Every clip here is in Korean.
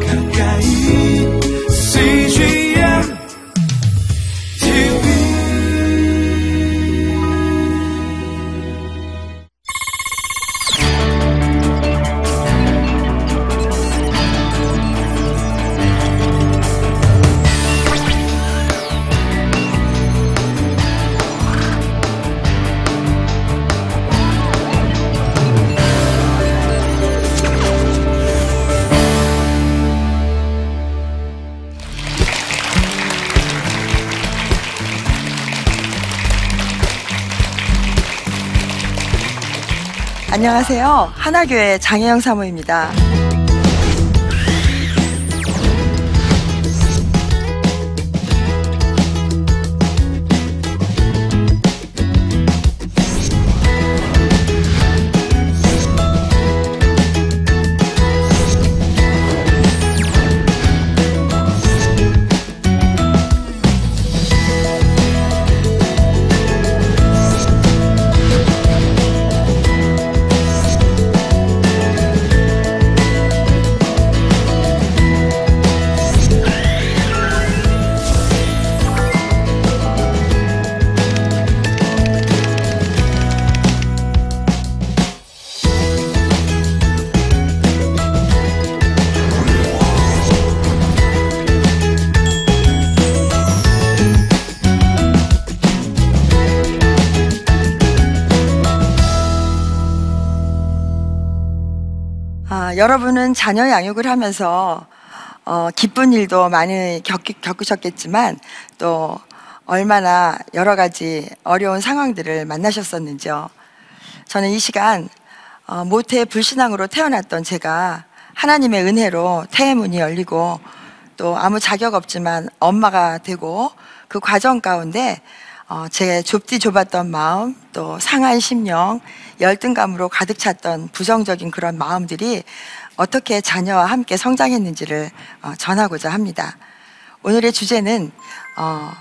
가까 안녕하세요. 하나교회 장혜영 사모입니다. 아, 여러분은 자녀 양육을 하면서 어, 기쁜 일도 많이 겪, 겪으셨겠지만 또 얼마나 여러 가지 어려운 상황들을 만나셨었는지요. 저는 이 시간 어, 모태 불신앙으로 태어났던 제가 하나님의 은혜로 태의 문이 열리고 또 아무 자격 없지만 엄마가 되고 그 과정 가운데 어, 제 좁디 좁았던 마음 또 상한 심령 열등감으로 가득 찼던 부정적인 그런 마음들이 어떻게 자녀와 함께 성장했는지를 어, 전하고자 합니다. 오늘의 주제는 어,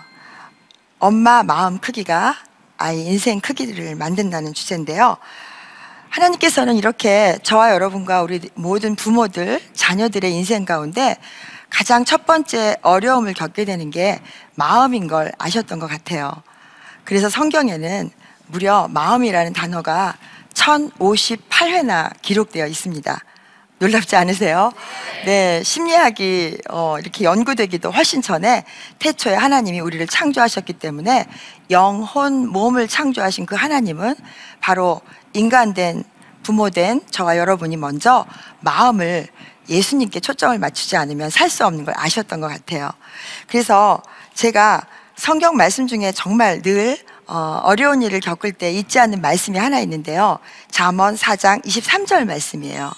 엄마 마음 크기가 아이 인생 크기를 만든다는 주제인데요. 하나님께서는 이렇게 저와 여러분과 우리 모든 부모들, 자녀들의 인생 가운데 가장 첫 번째 어려움을 겪게 되는 게 마음인 걸 아셨던 것 같아요. 그래서 성경에는 무려 마음이라는 단어가 1058회나 기록되어 있습니다. 놀랍지 않으세요? 네, 심리학이 어, 이렇게 연구되기도 훨씬 전에 태초에 하나님이 우리를 창조하셨기 때문에 영혼, 몸을 창조하신 그 하나님은 바로 인간된 부모된 저와 여러분이 먼저 마음을 예수님께 초점을 맞추지 않으면 살 수 없는 걸 아셨던 것 같아요. 그래서 제가 성경 말씀 중에 정말 늘 어, 어려운 일을 겪을 때 잊지 않는 말씀이 하나 있는데요. 잠언 4장 23절 말씀이에요.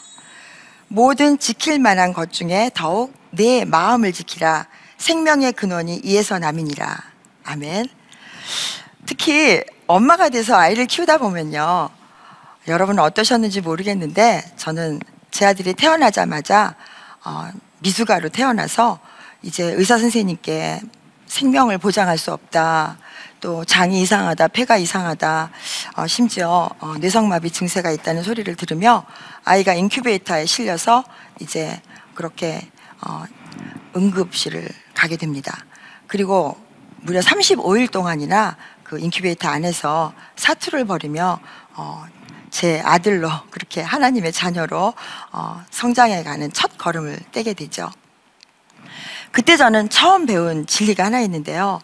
모든 지킬 만한 것 중에 더욱 내 마음을 지키라. 생명의 근원이 이에서 남이니라. 아멘. 특히 엄마가 돼서 아이를 키우다 보면요. 여러분은 어떠셨는지 모르겠는데 저는 제 아들이 태어나자마자 어, 미숙아로 태어나서 이제 의사 선생님께 생명을 보장할 수 없다. 또 장이 이상하다, 폐가 이상하다, 어, 심지어 어, 뇌성마비 증세가 있다는 소리를 들으며 아이가 인큐베이터에 실려서 이제 그렇게 어, 응급실을 가게 됩니다. 그리고 무려 35일 동안이나 그 인큐베이터 안에서 사투를 벌이며 어, 제 아들로 그렇게 하나님의 자녀로 어, 성장해가는 첫 걸음을 떼게 되죠. 그때 저는 처음 배운 진리가 하나 있는데요.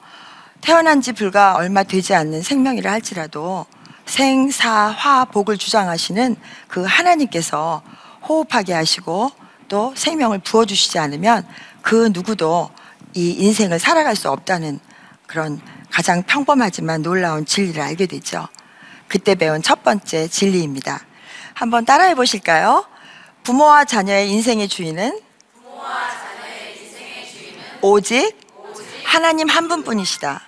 태어난 지 불과 얼마 되지 않는 생명이라 할지라도 생사화 복을 주장하시는 그 하나님께서 호흡하게 하시고 또 생명을 부어 주시지 않으면 그 누구도 이 인생을 살아갈 수 없다는 그런 가장 평범하지만 놀라운 진리를 알게 되죠. 그때 배운 첫 번째 진리입니다. 한번 따라해 보실까요? 부모와 자녀의 인생의 주인은 오직 하나님 한 분뿐이시다.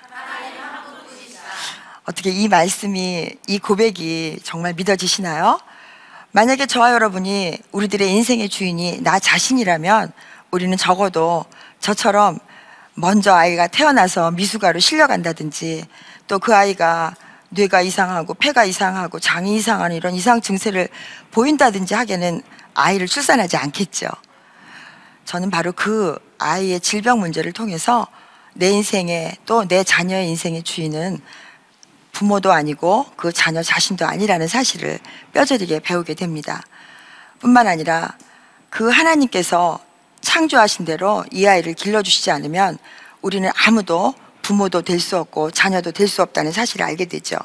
어떻게 이 말씀이 이 고백이 정말 믿어지시나요? 만약에 저와 여러분이 우리들의 인생의 주인이 나 자신이라면 우리는 적어도 저처럼 먼저 아이가 태어나서 미숙아로 실려간다든지 또 그 아이가 뇌가 이상하고 폐가 이상하고 장이 이상한 이런 이상 증세를 보인다든지 하기에는 아이를 출산하지 않겠죠. 저는 바로 그 아이의 질병 문제를 통해서 내 인생에 또 내 자녀의 인생의 주인은 부모도 아니고 그 자녀 자신도 아니라는 사실을 뼈저리게 배우게 됩니다. 뿐만 아니라 그 하나님께서 창조하신 대로 이 아이를 길러주시지 않으면 우리는 아무도 부모도 될 수 없고 자녀도 될 수 없다는 사실을 알게 되죠.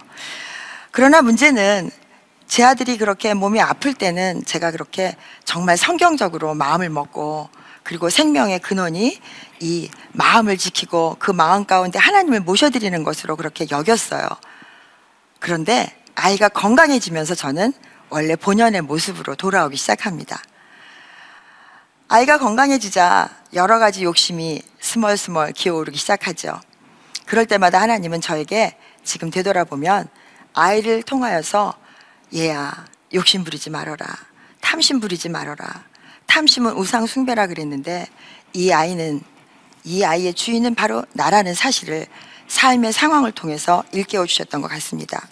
그러나 문제는 제 아들이 그렇게 몸이 아플 때는 제가 그렇게 정말 성경적으로 마음을 먹고 그리고 생명의 근원이 이 마음을 지키고 그 마음 가운데 하나님을 모셔드리는 것으로 그렇게 여겼어요. 그런데 아이가 건강해지면서 저는 원래 본연의 모습으로 돌아오기 시작합니다. 아이가 건강해지자 여러 가지 욕심이 스멀스멀 기어오르기 시작하죠. 그럴 때마다 하나님은 저에게 지금 되돌아보면 아이를 통하여서 얘야 욕심 부리지 말아라. 탐심 부리지 말아라. 탐심은 우상 숭배라 그랬는데 이 아이는 이 아이의 주인은 바로 나라는 사실을 삶의 상황을 통해서 일깨워 주셨던 것 같습니다.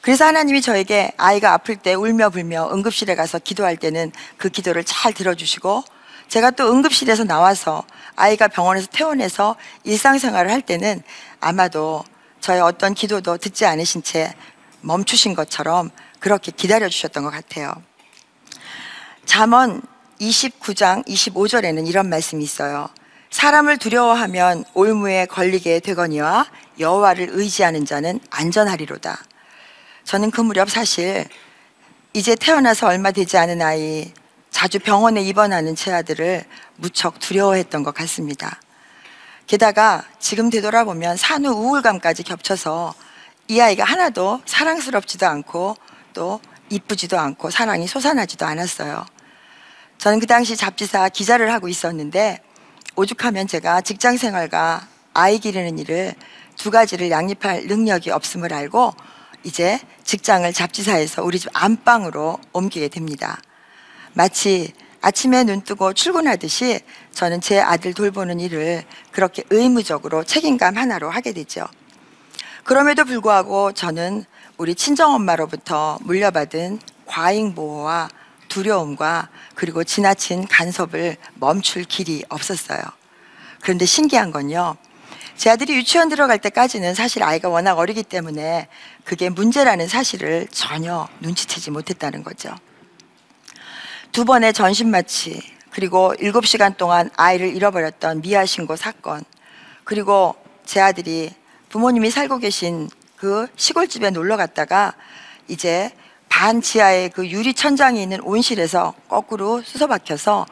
그래서 하나님이 저에게 아이가 아플 때 울며 불며 응급실에 가서 기도할 때는 그 기도를 잘 들어주시고 제가 또 응급실에서 나와서 아이가 병원에서 퇴원해서 일상생활을 할 때는 아마도 저의 어떤 기도도 듣지 않으신 채 멈추신 것처럼 그렇게 기다려 주셨던 것 같아요. 잠언 29장 25절에는 이런 말씀이 있어요. 사람을 두려워하면 올무에 걸리게 되거니와 여호와를 의지하는 자는 안전하리로다. 저는 그 무렵 사실 이제 태어나서 얼마 되지 않은 아이 자주 병원에 입원하는 제 아들을 무척 두려워했던 것 같습니다. 게다가 지금 되돌아보면 산후 우울감까지 겹쳐서 이 아이가 하나도 사랑스럽지도 않고 또 이쁘지도 않고 사랑이 솟아나지도 않았어요. 저는 그 당시 잡지사 기자를 하고 있었는데 오죽하면 제가 직장 생활과 아이 기르는 일을 두 가지를 양립할 능력이 없음을 알고 이제 직장을 잡지사에서 우리 집 안방으로 옮기게 됩니다. 마치 아침에 눈 뜨고 출근하듯이 저는 제 아들 돌보는 일을 그렇게 의무적으로 책임감 하나로 하게 되죠. 그럼에도 불구하고 저는 우리 친정엄마로부터 물려받은 과잉 보호와 두려움과 그리고 지나친 간섭을 멈출 길이 없었어요. 그런데 신기한 건요. 제 아들이 유치원 들어갈 때까지는 사실 아이가 워낙 어리기 때문에 그게 문제라는 사실을 전혀 눈치채지 못했다는 거죠. 두 번의 전신 마취, 그리고 일곱 시간 동안 아이를 잃어버렸던 미아 신고 사건, 그리고 제 아들이 부모님이 살고 계신 그 시골집에 놀러 갔다가 이제 반 지하에 그 유리 천장이 있는 온실에서 거꾸로 수서박혀서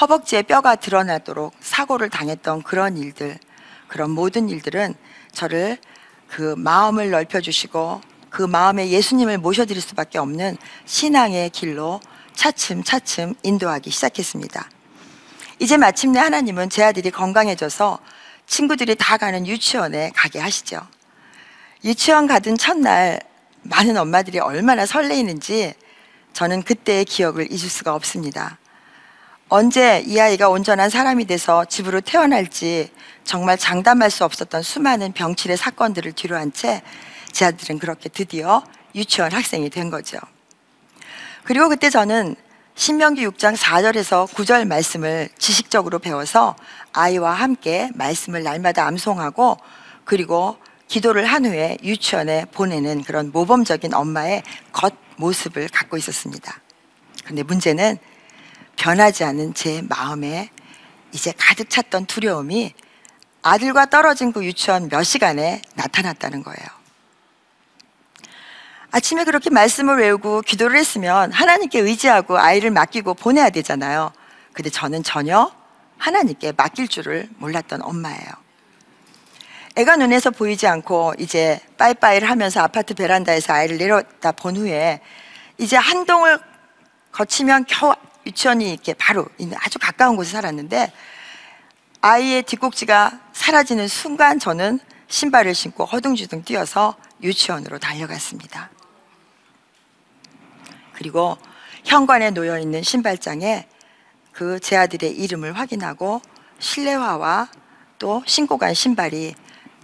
허벅지에 뼈가 드러나도록 사고를 당했던 그런 일들, 그런 모든 일들은 저를 그 마음을 넓혀주시고 그 마음에 예수님을 모셔드릴 수밖에 없는 신앙의 길로 차츰 차츰 인도하기 시작했습니다. 이제 마침내 하나님은 제 아들이 건강해져서 친구들이 다 가는 유치원에 가게 하시죠. 유치원 가던 첫날 많은 엄마들이 얼마나 설레이는지 저는 그때의 기억을 잊을 수가 없습니다. 언제 이 아이가 온전한 사람이 돼서 집으로 태어날지 정말 장담할 수 없었던 수많은 병치레 사건들을 뒤로한 채 제 아들은 그렇게 드디어 유치원 학생이 된 거죠. 그리고 그때 저는 신명기 6장 4절에서 9절 말씀을 지식적으로 배워서 아이와 함께 말씀을 날마다 암송하고 그리고 기도를 한 후에 유치원에 보내는 그런 모범적인 엄마의 겉 모습을 갖고 있었습니다. 근데 문제는 변하지 않은 제 마음에 이제 가득 찼던 두려움이 아들과 떨어진 그 유치원 몇 시간에 나타났다는 거예요. 아침에 그렇게 말씀을 외우고 기도를 했으면 하나님께 의지하고 아이를 맡기고 보내야 되잖아요. 근데 저는 전혀 하나님께 맡길 줄을 몰랐던 엄마예요. 애가 눈에서 보이지 않고 이제 빠이빠이를 하면서 아파트 베란다에서 아이를 내려다 본 후에 이제 한동을 거치면 겨우 유치원이 이렇게 바로 있는 아주 가까운 곳에 살았는데 아이의 뒷꼭지가 사라지는 순간 저는 신발을 신고 허둥지둥 뛰어서 유치원으로 달려갔습니다. 그리고 현관에 놓여 있는 신발장에 그 제 아들의 이름을 확인하고 실내화와 또 신고 간 신발이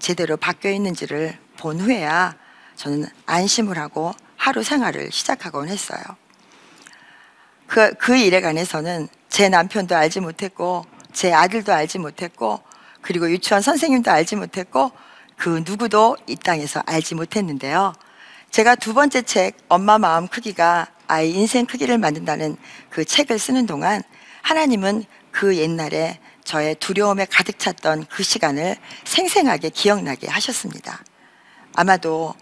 제대로 바뀌어 있는지를 본 후에야 저는 안심을 하고 하루 생활을 시작하곤 했어요. 그, 그 일에 관해서는 제 남편도 알지 못했고 제 아들도 알지 못했고 그리고 유치원 선생님도 알지 못했고 그 누구도 이 땅에서 알지 못했는데요. 제가 두 번째 책 엄마 마음 크기가 아이 인생 크기를 만든다는 그 책을 쓰는 동안 하나님은 그 옛날에 저의 두려움에 가득 찼던 그 시간을 생생하게 기억나게 하셨습니다. 아마도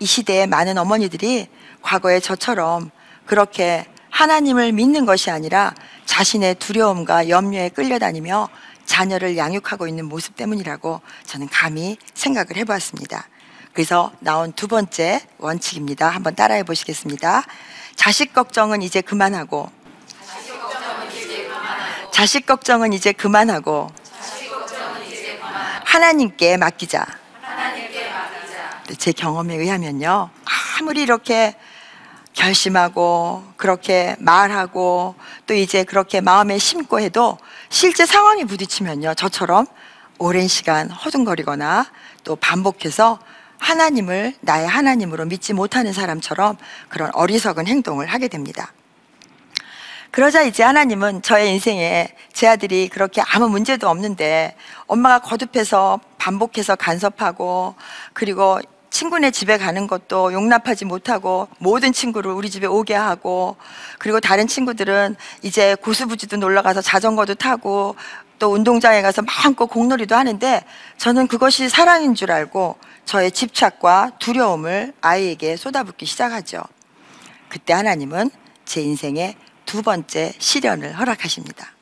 이 시대의 많은 어머니들이 과거에 저처럼 그렇게 하나님을 믿는 것이 아니라 자신의 두려움과 염려에 끌려다니며 자녀를 양육하고 있는 모습 때문이라고 저는 감히 생각을 해보았습니다. 그래서 나온 두 번째 원칙입니다. 한번 따라해 보시겠습니다. 자식 걱정은 이제 그만하고, 자식 걱정은 이제 그만하고, 하나님께 맡기자. 제 경험에 의하면요. 아무리 이렇게 결심하고 그렇게 말하고 또 이제 그렇게 마음에 심고 해도 실제 상황이 부딪히면요. 저처럼 오랜 시간 허둥거리거나 또 반복해서 하나님을 나의 하나님으로 믿지 못하는 사람처럼 그런 어리석은 행동을 하게 됩니다. 그러자 이제 하나님은 저의 인생에 제 아들이 그렇게 아무 문제도 없는데 엄마가 거듭해서 반복해서 간섭하고 그리고 친구네 집에 가는 것도 용납하지 못하고 모든 친구를 우리 집에 오게 하고 그리고 다른 친구들은 이제 고수부지도 놀러 가서 자전거도 타고 또 운동장에 가서 마음껏 공놀이도 하는데 저는 그것이 사랑인 줄 알고 저의 집착과 두려움을 아이에게 쏟아붓기 시작하죠. 그때 하나님은 제 인생에 두 번째 시련을 허락하십니다.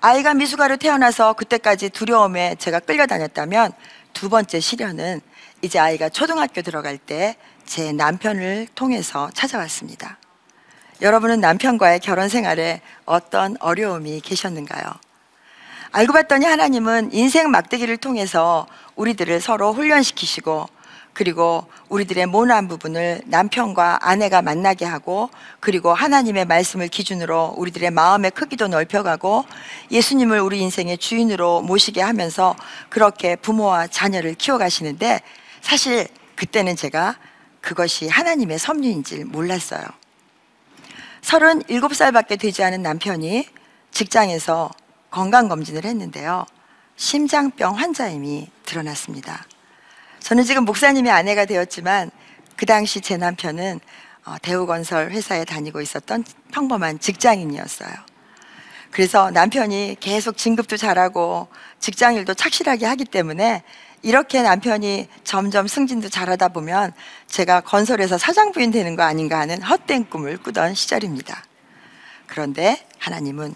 아이가 미숙아로 태어나서 그때까지 두려움에 제가 끌려다녔다면 두 번째 시련은 이제 아이가 초등학교 들어갈 때 제 남편을 통해서 찾아왔습니다. 여러분은 남편과의 결혼 생활에 어떤 어려움이 계셨는가요? 알고 봤더니 하나님은 인생 막대기를 통해서 우리들을 서로 훈련시키시고 그리고 우리들의 모난 부분을 남편과 아내가 만나게 하고 그리고 하나님의 말씀을 기준으로 우리들의 마음의 크기도 넓혀가고 예수님을 우리 인생의 주인으로 모시게 하면서 그렇게 부모와 자녀를 키워가시는데 사실 그때는 제가 그것이 하나님의 섭리인지 몰랐어요. 37살밖에 되지 않은 남편이 직장에서 건강검진을 했는데요. 심장병 환자임이 드러났습니다. 저는 지금 목사님의 아내가 되었지만 그 당시 제 남편은 어, 대우건설 회사에 다니고 있었던 평범한 직장인이었어요. 그래서 남편이 계속 진급도 잘하고 직장 일도 착실하게 하기 때문에 이렇게 남편이 점점 승진도 잘하다 보면 제가 건설에서 사장 부인 되는 거 아닌가 하는 헛된 꿈을 꾸던 시절입니다. 그런데 하나님은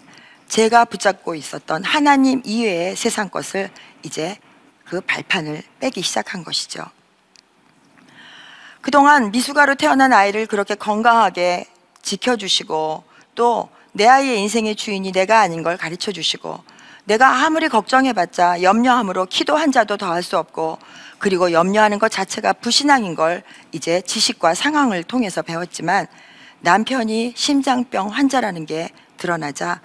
제가 붙잡고 있었던 하나님 이외의 세상 것을 이제 그 발판을 빼기 시작한 것이죠. 그동안 미숙아로 태어난 아이를 그렇게 건강하게 지켜주시고 또 내 아이의 인생의 주인이 내가 아닌 걸 가르쳐 주시고 내가 아무리 걱정해봤자 염려함으로 키도 한 자도 더할 수 없고 그리고 염려하는 것 자체가 불신앙인 걸 이제 지식과 상황을 통해서 배웠지만 남편이 심장병 환자라는 게 드러나자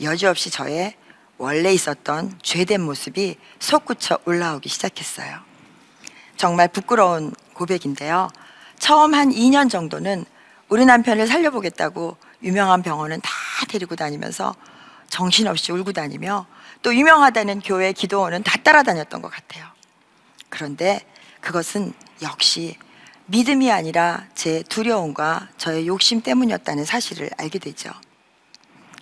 여지없이 저의 원래 있었던 죄된 모습이 솟구쳐 올라오기 시작했어요. 정말 부끄러운 고백인데요. 처음 한 2년 정도는 우리 남편을 살려보겠다고 유명한 병원은 다 데리고 다니면서 정신없이 울고 다니며 또 유명하다는 교회 기도원은 다 따라다녔던 것 같아요. 그런데 그것은 역시 믿음이 아니라 제 두려움과 저의 욕심 때문이었다는 사실을 알게 되죠.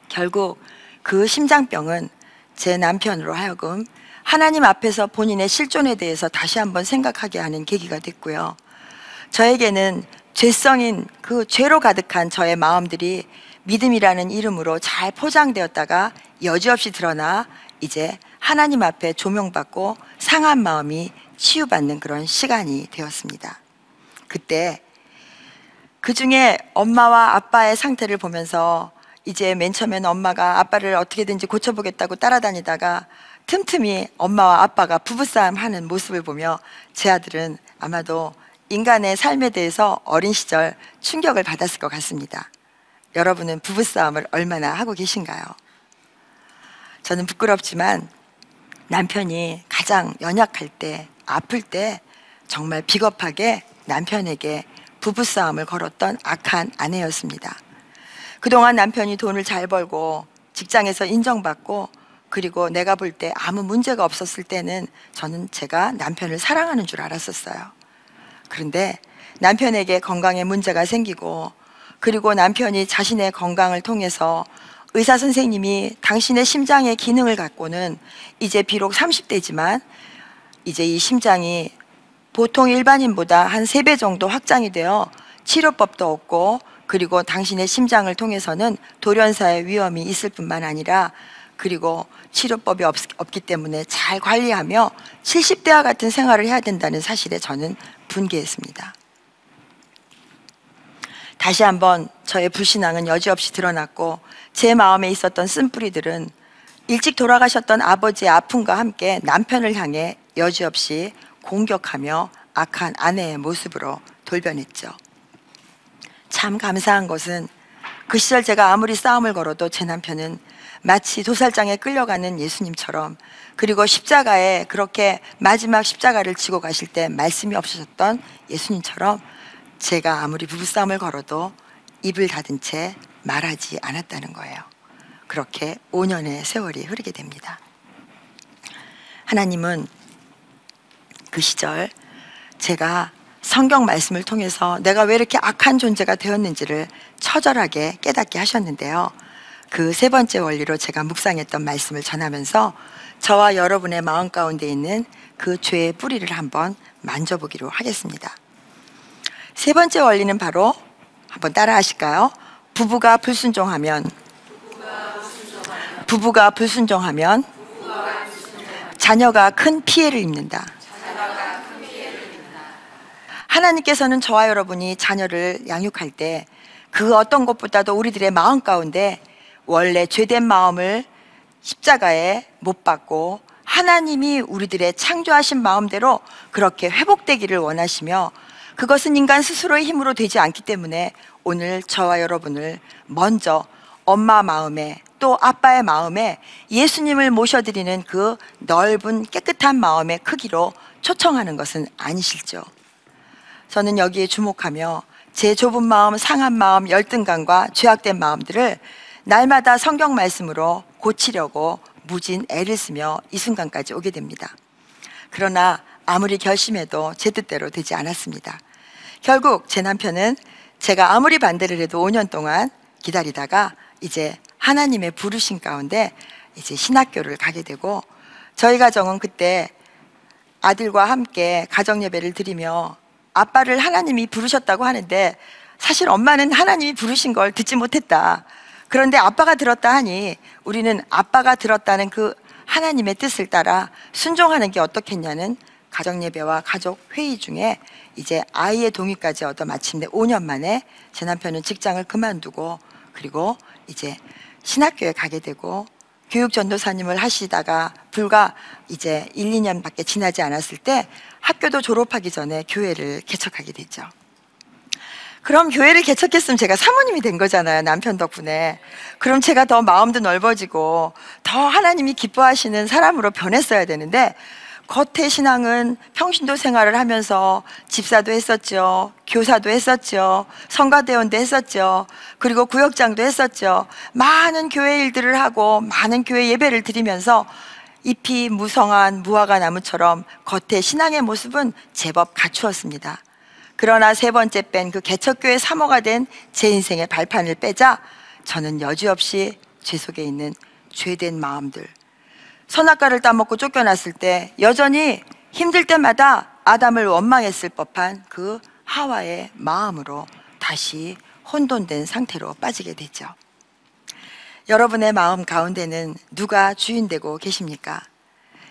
결국 그 심장병은 제 남편으로 하여금 하나님 앞에서 본인의 실존에 대해서 다시 한번 생각하게 하는 계기가 됐고요. 저에게는 죄성인 그 죄로 가득한 저의 마음들이 믿음이라는 이름으로 잘 포장되었다가 여지없이 드러나 이제 하나님 앞에 조명받고 상한 마음이 치유받는 그런 시간이 되었습니다. 그때 그 중에 엄마와 아빠의 상태를 보면서 이제 맨 처음엔 엄마가 아빠를 어떻게든지 고쳐보겠다고 따라다니다가 틈틈이 엄마와 아빠가 부부싸움 하는 모습을 보며 제 아들은 아마도 인간의 삶에 대해서 어린 시절 충격을 받았을 것 같습니다. 여러분은 부부싸움을 얼마나 하고 계신가요? 저는 부끄럽지만 남편이 가장 연약할 때, 아플 때 정말 비겁하게 남편에게 부부싸움을 걸었던 악한 아내였습니다. 그동안 남편이 돈을 잘 벌고 직장에서 인정받고 그리고 내가 볼 때 아무 문제가 없었을 때는 저는 제가 남편을 사랑하는 줄 알았었어요. 그런데 남편에게 건강에 문제가 생기고 그리고 남편이 자신의 건강을 통해서 의사 선생님이 당신의 심장의 기능을 갖고는 이제 비록 30대지만 이제 이 심장이 보통 일반인보다 한세배 정도 확장이 되어 치료법도 없고 그리고 당신의 심장을 통해서는 돌연사의 위험이 있을 뿐만 아니라 그리고 치료법이 없, 없기 때문에 잘 관리하며 70대와 같은 생활을 해야 된다는 사실에 저는 분개했습니다. 다시 한번 저의 불신앙은 여지없이 드러났고 제 마음에 있었던 쓴뿌리들은 일찍 돌아가셨던 아버지의 아픔과 함께 남편을 향해 여지없이 공격하며 악한 아내의 모습으로 돌변했죠. 참 감사한 것은 그 시절 제가 아무리 싸움을 걸어도 제 남편은 마치 도살장에 끌려가는 예수님처럼 그리고 십자가에 그렇게 마지막 십자가를 지고 가실 때 말씀이 없으셨던 예수님처럼 제가 아무리 부부싸움을 걸어도 입을 닫은 채 말하지 않았다는 거예요. 그렇게 5년의 세월이 흐르게 됩니다. 하나님은 그 시절 제가 성경 말씀을 통해서 내가 왜 이렇게 악한 존재가 되었는지를 처절하게 깨닫게 하셨는데요. 그 세 번째 원리로 제가 묵상했던 말씀을 전하면서 저와 여러분의 마음 가운데 있는 그 죄의 뿌리를 한번 만져보기로 하겠습니다. 세 번째 원리는 바로 한번 따라 하실까요? 부부가 불순종하면 부부가 불순종하면 자녀가 큰 피해를 입는다. 하나님께서는 저와 여러분이 자녀를 양육할 때 그 어떤 것보다도 우리들의 마음 가운데 원래 죄된 마음을 십자가에 못 박고 하나님이 우리들의 창조하신 마음대로 그렇게 회복되기를 원하시며 그것은 인간 스스로의 힘으로 되지 않기 때문에 오늘 저와 여러분을 먼저 엄마 마음에 또 아빠의 마음에 예수님을 모셔드리는 그 넓은 깨끗한 마음의 크기로 초청하는 것은 아니실죠. 저는 여기에 주목하며 제 좁은 마음, 상한 마음, 열등감과 죄악된 마음들을 날마다 성경 말씀으로 고치려고 무진 애를 쓰며 이 순간까지 오게 됩니다. 그러나 아무리 결심해도 제 뜻대로 되지 않았습니다. 결국 제 남편은 제가 아무리 반대를 해도 5년 동안 기다리다가 이제 하나님의 부르신 가운데 이제 신학교를 가게 되고 저희 가정은 그때 아들과 함께 가정 예배를 드리며 아빠를 하나님이 부르셨다고 하는데 사실 엄마는 하나님이 부르신 걸 듣지 못했다. 그런데 아빠가 들었다 하니 우리는 아빠가 들었다는 그 하나님의 뜻을 따라 순종하는 게 어떻겠냐는 가정 예배와 가족 회의 중에 이제 아이의 동의까지 얻어 마침내 5년 만에 제 남편은 직장을 그만두고 그리고 이제 신학교에 가게 되고 교육 전도사님을 하시다가 불과 이제 1, 2년밖에 지나지 않았을 때 학교도 졸업하기 전에 교회를 개척하게 됐죠. 그럼 교회를 개척했으면 제가 사모님이 된 거잖아요. 남편 덕분에. 그럼 제가 더 마음도 넓어지고 더 하나님이 기뻐하시는 사람으로 변했어야 되는데 겉의 신앙은 평신도 생활을 하면서 집사도 했었죠. 교사도 했었죠. 성가대원도 했었죠. 그리고 구역장도 했었죠. 많은 교회 일들을 하고 많은 교회 예배를 드리면서 잎이 무성한 무화과 나무처럼 겉의 신앙의 모습은 제법 갖추었습니다. 그러나 세 번째 뺀 그 개척교회 사모가 된 제 인생의 발판을 빼자 저는 여지없이 죄 속에 있는 죄된 마음들, 선악과를 따먹고 쫓겨났을 때 여전히 힘들 때마다 아담을 원망했을 법한 그 하와의 마음으로 다시 혼돈된 상태로 빠지게 되죠. 여러분의 마음 가운데는 누가 주인 되고 계십니까?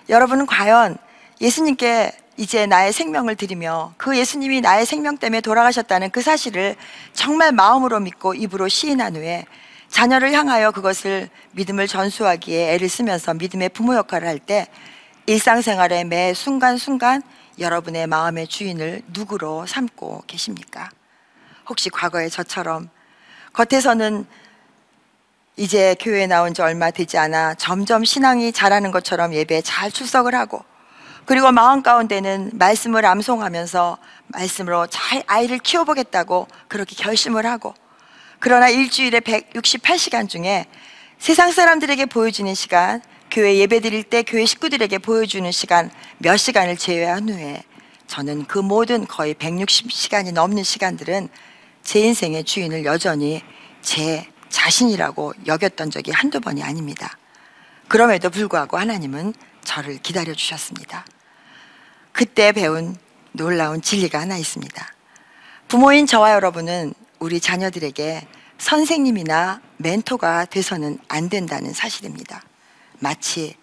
여러분은 과연 예수님께 이제 나의 생명을 드리며 그 예수님이 나의 생명 때문에 돌아가셨다는 그 사실을 정말 마음으로 믿고 입으로 시인한 후에 자녀를 향하여 그것을 믿음을 전수하기에 애를 쓰면서 믿음의 부모 역할을 할 때 일상생활의 매 순간순간 여러분의 마음의 주인을 누구로 삼고 계십니까? 혹시 과거의 저처럼 겉에서는 이제 교회에 나온 지 얼마 되지 않아 점점 신앙이 자라는 것처럼 예배에 잘 출석을 하고 그리고 마음 가운데는 말씀을 암송하면서 말씀으로 잘 아이를 키워보겠다고 그렇게 결심을 하고 그러나 일주일에 168시간 중에 세상 사람들에게 보여주는 시간, 교회 예배 드릴 때 교회 식구들에게 보여주는 시간 몇 시간을 제외한 후에 저는 그 모든 거의 160시간이 넘는 시간들은 제 인생의 주인을 여전히 제 자신이라고 여겼던 적이 한두 번이 아닙니다. 그럼에도 불구하고 하나님은 저를 기다려 주셨습니다. 그때 배운 놀라운 진리가 하나 있습니다. 부모인 저와 여러분은 우리 자녀들에게 선생님이나 멘토가 돼서는 안 된다는 사실입니다. 마치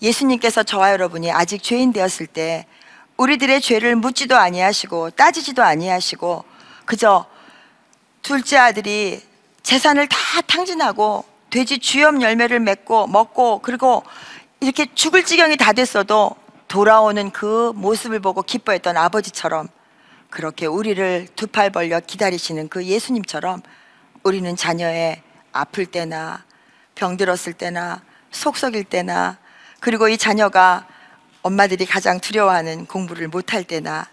예수님께서 저와 여러분이 아직 죄인 되었을 때 우리들의 죄를 묻지도 아니하시고 따지지도 아니하시고 그저 둘째 아들이 재산을 다 탕진하고 돼지 주염 열매를 맺고 먹고 그리고 이렇게 죽을 지경이 다 됐어도 돌아오는 그 모습을 보고 기뻐했던 아버지처럼 그렇게 우리를 두 팔 벌려 기다리시는 그 예수님처럼 우리는 자녀의 아플 때나 병들었을 때나 속 썩일 때나 그리고 이 자녀가 엄마들이 가장 두려워하는 공부를 못할 때나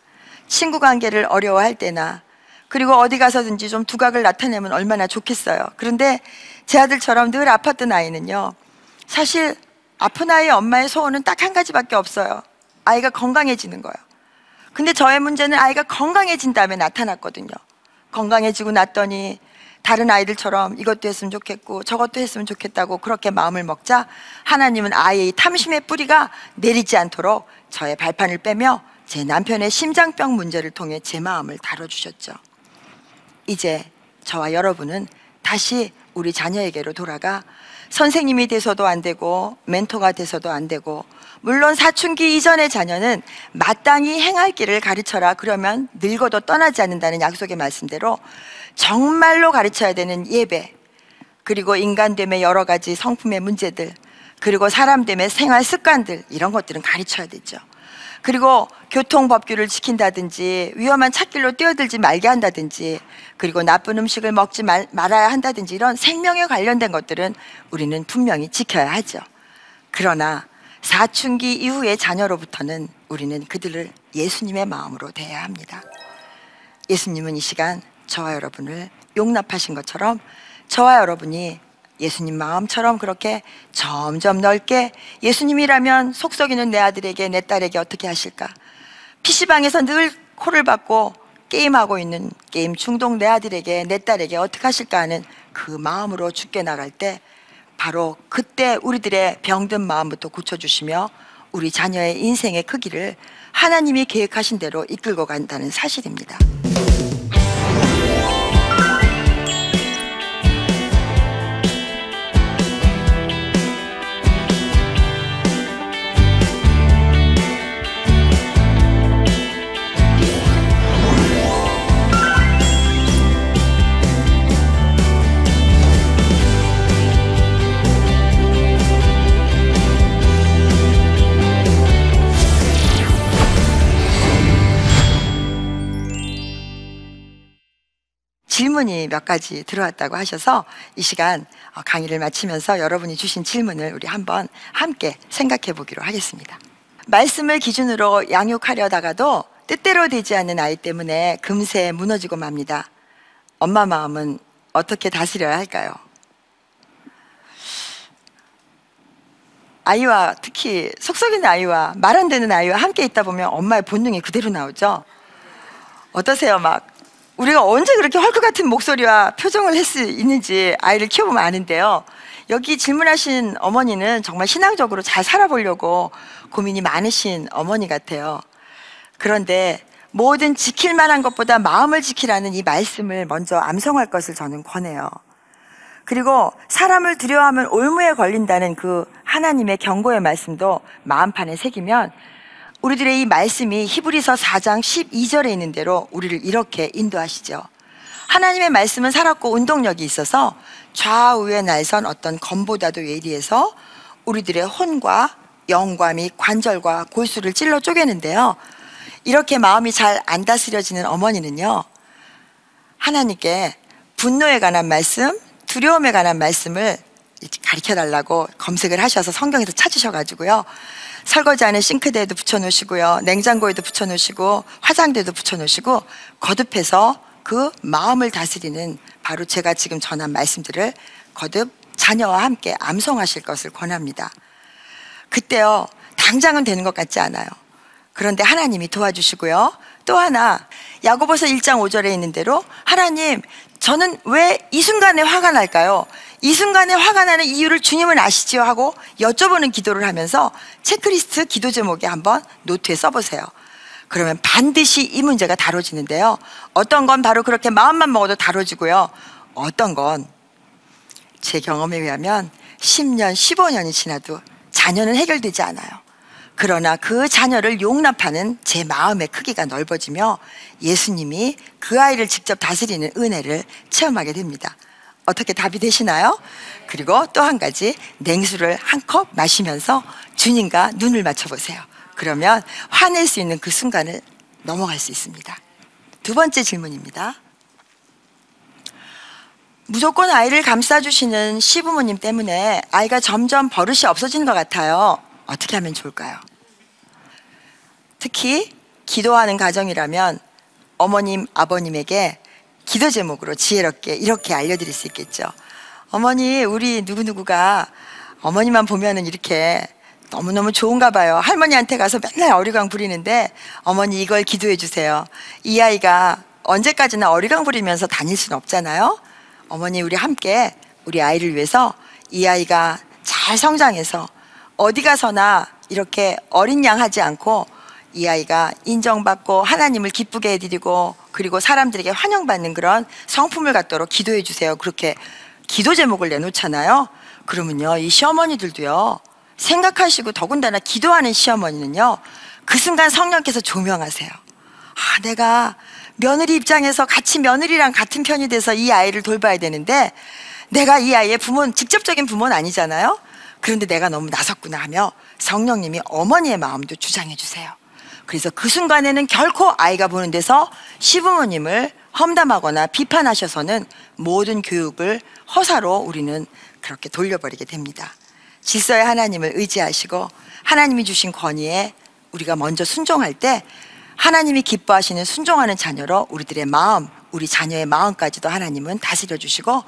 친구 관계를 어려워할 때나 그리고 어디 가서든지 좀 두각을 나타내면 얼마나 좋겠어요. 그런데 제 아들처럼 늘 아팠던 아이는요. 사실 아픈 아이의 엄마의 소원은 딱 한 가지밖에 없어요. 아이가 건강해지는 거예요. 근데 저의 문제는 아이가 건강해진 다음에 나타났거든요. 건강해지고 났더니 다른 아이들처럼 이것도 했으면 좋겠고 저것도 했으면 좋겠다고 그렇게 마음을 먹자 하나님은 아이의 탐심의 뿌리가 내리지 않도록 저의 발판을 빼며 제 남편의 심장병 문제를 통해 제 마음을 다뤄주셨죠. 이제 저와 여러분은 다시 우리 자녀에게로 돌아가 선생님이 돼서도 안 되고 멘토가 돼서도 안 되고 물론 사춘기 이전의 자녀는 마땅히 행할 길을 가르쳐라 그러면 늙어도 떠나지 않는다는 약속의 말씀대로 정말로 가르쳐야 되는 예배 그리고 인간됨의 여러 가지 성품의 문제들 그리고 사람됨의 생활 습관들 이런 것들은 가르쳐야 되죠. 그리고 교통법규를 지킨다든지 위험한 찻길로 뛰어들지 말게 한다든지 그리고 나쁜 음식을 먹지 말, 말아야 한다든지 이런 생명에 관련된 것들은 우리는 분명히 지켜야 하죠. 그러나 사춘기 이후의 자녀로부터는 우리는 그들을 예수님의 마음으로 대해야 합니다. 예수님은 이 시간 저와 여러분을 용납하신 것처럼 저와 여러분이 예수님 마음처럼 그렇게 점점 넓게 예수님이라면 속 썩이는 내 아들에게 내 딸에게 어떻게 하실까? PC방에서 늘 코를 박고 게임하고 있는 게임 중독 내 아들에게 내 딸에게 어떻게 하실까 하는 그 마음으로 죽게 나갈 때 바로 그때 우리들의 병든 마음부터 고쳐주시며 우리 자녀의 인생의 크기를 하나님이 계획하신 대로 이끌고 간다는 사실입니다. 질문이 몇 가지 들어왔다고 하셔서 이 시간 어, 강의를 마치면서 여러분이 주신 질문을 우리 한번 함께 생각해 보기로 하겠습니다. 말씀을 기준으로 양육하려다가도 뜻대로 되지 않는 아이 때문에 금세 무너지고 맙니다. 엄마 마음은 어떻게 다스려야 할까요? 아이와 특히 속썩이는 아이와 말 안 되는 아이와 함께 있다 보면 엄마의 본능이 그대로 나오죠. 어떠세요? 막 우리가 언제 그렇게 헐크 같은 목소리와 표정을 할 수 있는지 아이를 키워보면 아는데요. 여기 질문하신 어머니는 정말 신앙적으로 잘 살아보려고 고민이 많으신 어머니 같아요. 그런데 뭐든 지킬 만한 것보다 마음을 지키라는 이 말씀을 먼저 암송할 것을 저는 권해요. 그리고 사람을 두려워하면 올무에 걸린다는 그 하나님의 경고의 말씀도 마음판에 새기면 우리들의 이 말씀이 히브리서 4장 12절에 있는 대로 우리를 이렇게 인도하시죠. 하나님의 말씀은 살았고 운동력이 있어서 좌우에 날선 어떤 검보다도 예리해서 우리들의 혼과 영과 및 관절과 골수를 찔러 쪼개는데요. 이렇게 마음이 잘 안 다스려지는 어머니는요. 하나님께 분노에 관한 말씀, 두려움에 관한 말씀을 가르쳐 달라고 검색을 하셔서 성경에서 찾으셔 가지고요. 설거지 안에 싱크대에도 붙여 놓으시고요. 냉장고에도 붙여 놓으시고 화장대도 붙여 놓으시고 거듭해서 그 마음을 다스리는 바로 제가 지금 전한 말씀들을 거듭 자녀와 함께 암송하실 것을 권합니다. 그때요, 당장은 되는 것 같지 않아요. 그런데 하나님이 도와주시고요. 또 하나, 야고보서 1장 5절에 있는 대로 하나님, 저는 왜 이 순간에 화가 날까요? 이 순간에 화가 나는 이유를 주님은 아시지요? 하고 여쭤보는 기도를 하면서 체크리스트 기도 제목에 한번 노트에 써보세요. 그러면 반드시 이 문제가 다뤄지는데요. 어떤 건 바로 그렇게 마음만 먹어도 다뤄지고요. 어떤 건 제 경험에 의하면 10년, 15년이 지나도 자녀는 해결되지 않아요. 그러나 그 자녀를 용납하는 제 마음의 크기가 넓어지며 예수님이 그 아이를 직접 다스리는 은혜를 체험하게 됩니다. 어떻게 답이 되시나요? 그리고 또 한 가지 냉수를 한 컵 마시면서 주님과 눈을 맞춰보세요. 그러면 화낼 수 있는 그 순간을 넘어갈 수 있습니다. 두 번째 질문입니다. 무조건 아이를 감싸주시는 시부모님 때문에 아이가 점점 버릇이 없어지는 것 같아요. 어떻게 하면 좋을까요? 특히 기도하는 가정이라면 어머님, 아버님에게 기도 제목으로 지혜롭게 이렇게 알려드릴 수 있겠죠. 어머니, 우리 누구누구가 어머니만 보면은 이렇게 너무너무 좋은가 봐요. 할머니한테 가서 맨날 어리광 부리는데 어머니 이걸 기도해 주세요. 이 아이가 언제까지나 어리광 부리면서 다닐 수는 없잖아요. 어머니 우리 함께 우리 아이를 위해서 이 아이가 잘 성장해서 어디 가서나 이렇게 어린 양 하지 않고 이 아이가 인정받고 하나님을 기쁘게 해드리고 그리고 사람들에게 환영받는 그런 성품을 갖도록 기도해 주세요. 그렇게 기도 제목을 내놓잖아요. 그러면요, 이 시어머니들도요, 생각하시고 더군다나 기도하는 시어머니는요, 그 순간 성령께서 조명하세요. 아, 내가 며느리 입장에서 같이 며느리랑 같은 편이 돼서 이 아이를 돌봐야 되는데 내가 이 아이의 부모, 직접적인 부모는 아니잖아요. 그런데 내가 너무 나섰구나 하며 성령님이 어머니의 마음도 주장해 주세요. 그래서 그 순간에는 결코 아이가 보는 데서 시부모님을 험담하거나 비판하셔서는 모든 교육을 허사로 우리는 그렇게 돌려버리게 됩니다. 질서의 하나님을 의지하시고 하나님이 주신 권위에 우리가 먼저 순종할 때 하나님이 기뻐하시는 순종하는 자녀로 우리들의 마음, 우리 자녀의 마음까지도 하나님은 다스려 주시고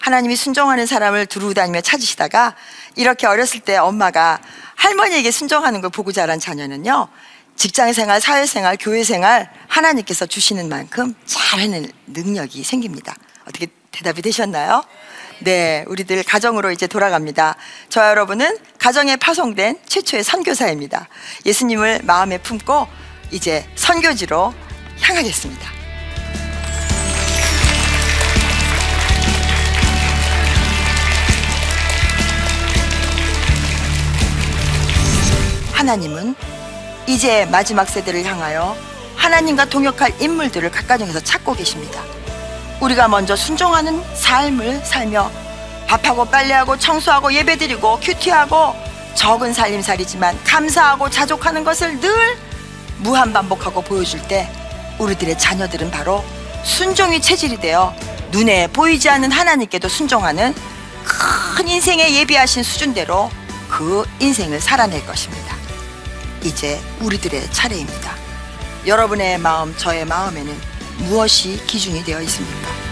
하나님이 순종하는 사람을 두루 다니며 찾으시다가 이렇게 어렸을 때 엄마가 할머니에게 순종하는 걸 보고 자란 자녀는요. 직장 생활, 사회 생활, 교회 생활 하나님께서 주시는 만큼 잘 해낼 능력이 생깁니다. 어떻게 대답이 되셨나요? 네, 우리들 가정으로 이제 돌아갑니다. 저 여러분은 가정에 파송된 최초의 선교사입니다. 예수님을 마음에 품고 이제 선교지로 향하겠습니다. 하나님은 이제 마지막 세대를 향하여 하나님과 동역할 인물들을 각 가정에서 찾고 계십니다. 우리가 먼저 순종하는 삶을 살며 밥하고 빨래하고 청소하고 예배드리고 큐티하고 적은 살림살이지만 감사하고 자족하는 것을 늘 무한 반복하고 보여줄 때 우리들의 자녀들은 바로 순종이 체질이 되어 눈에 보이지 않는 하나님께도 순종하는 큰 인생에 예비하신 수준대로 그 인생을 살아낼 것입니다. 이제 우리들의 차례입니다. 여러분의 마음, 저의 마음에는 무엇이 기준이 되어 있습니까?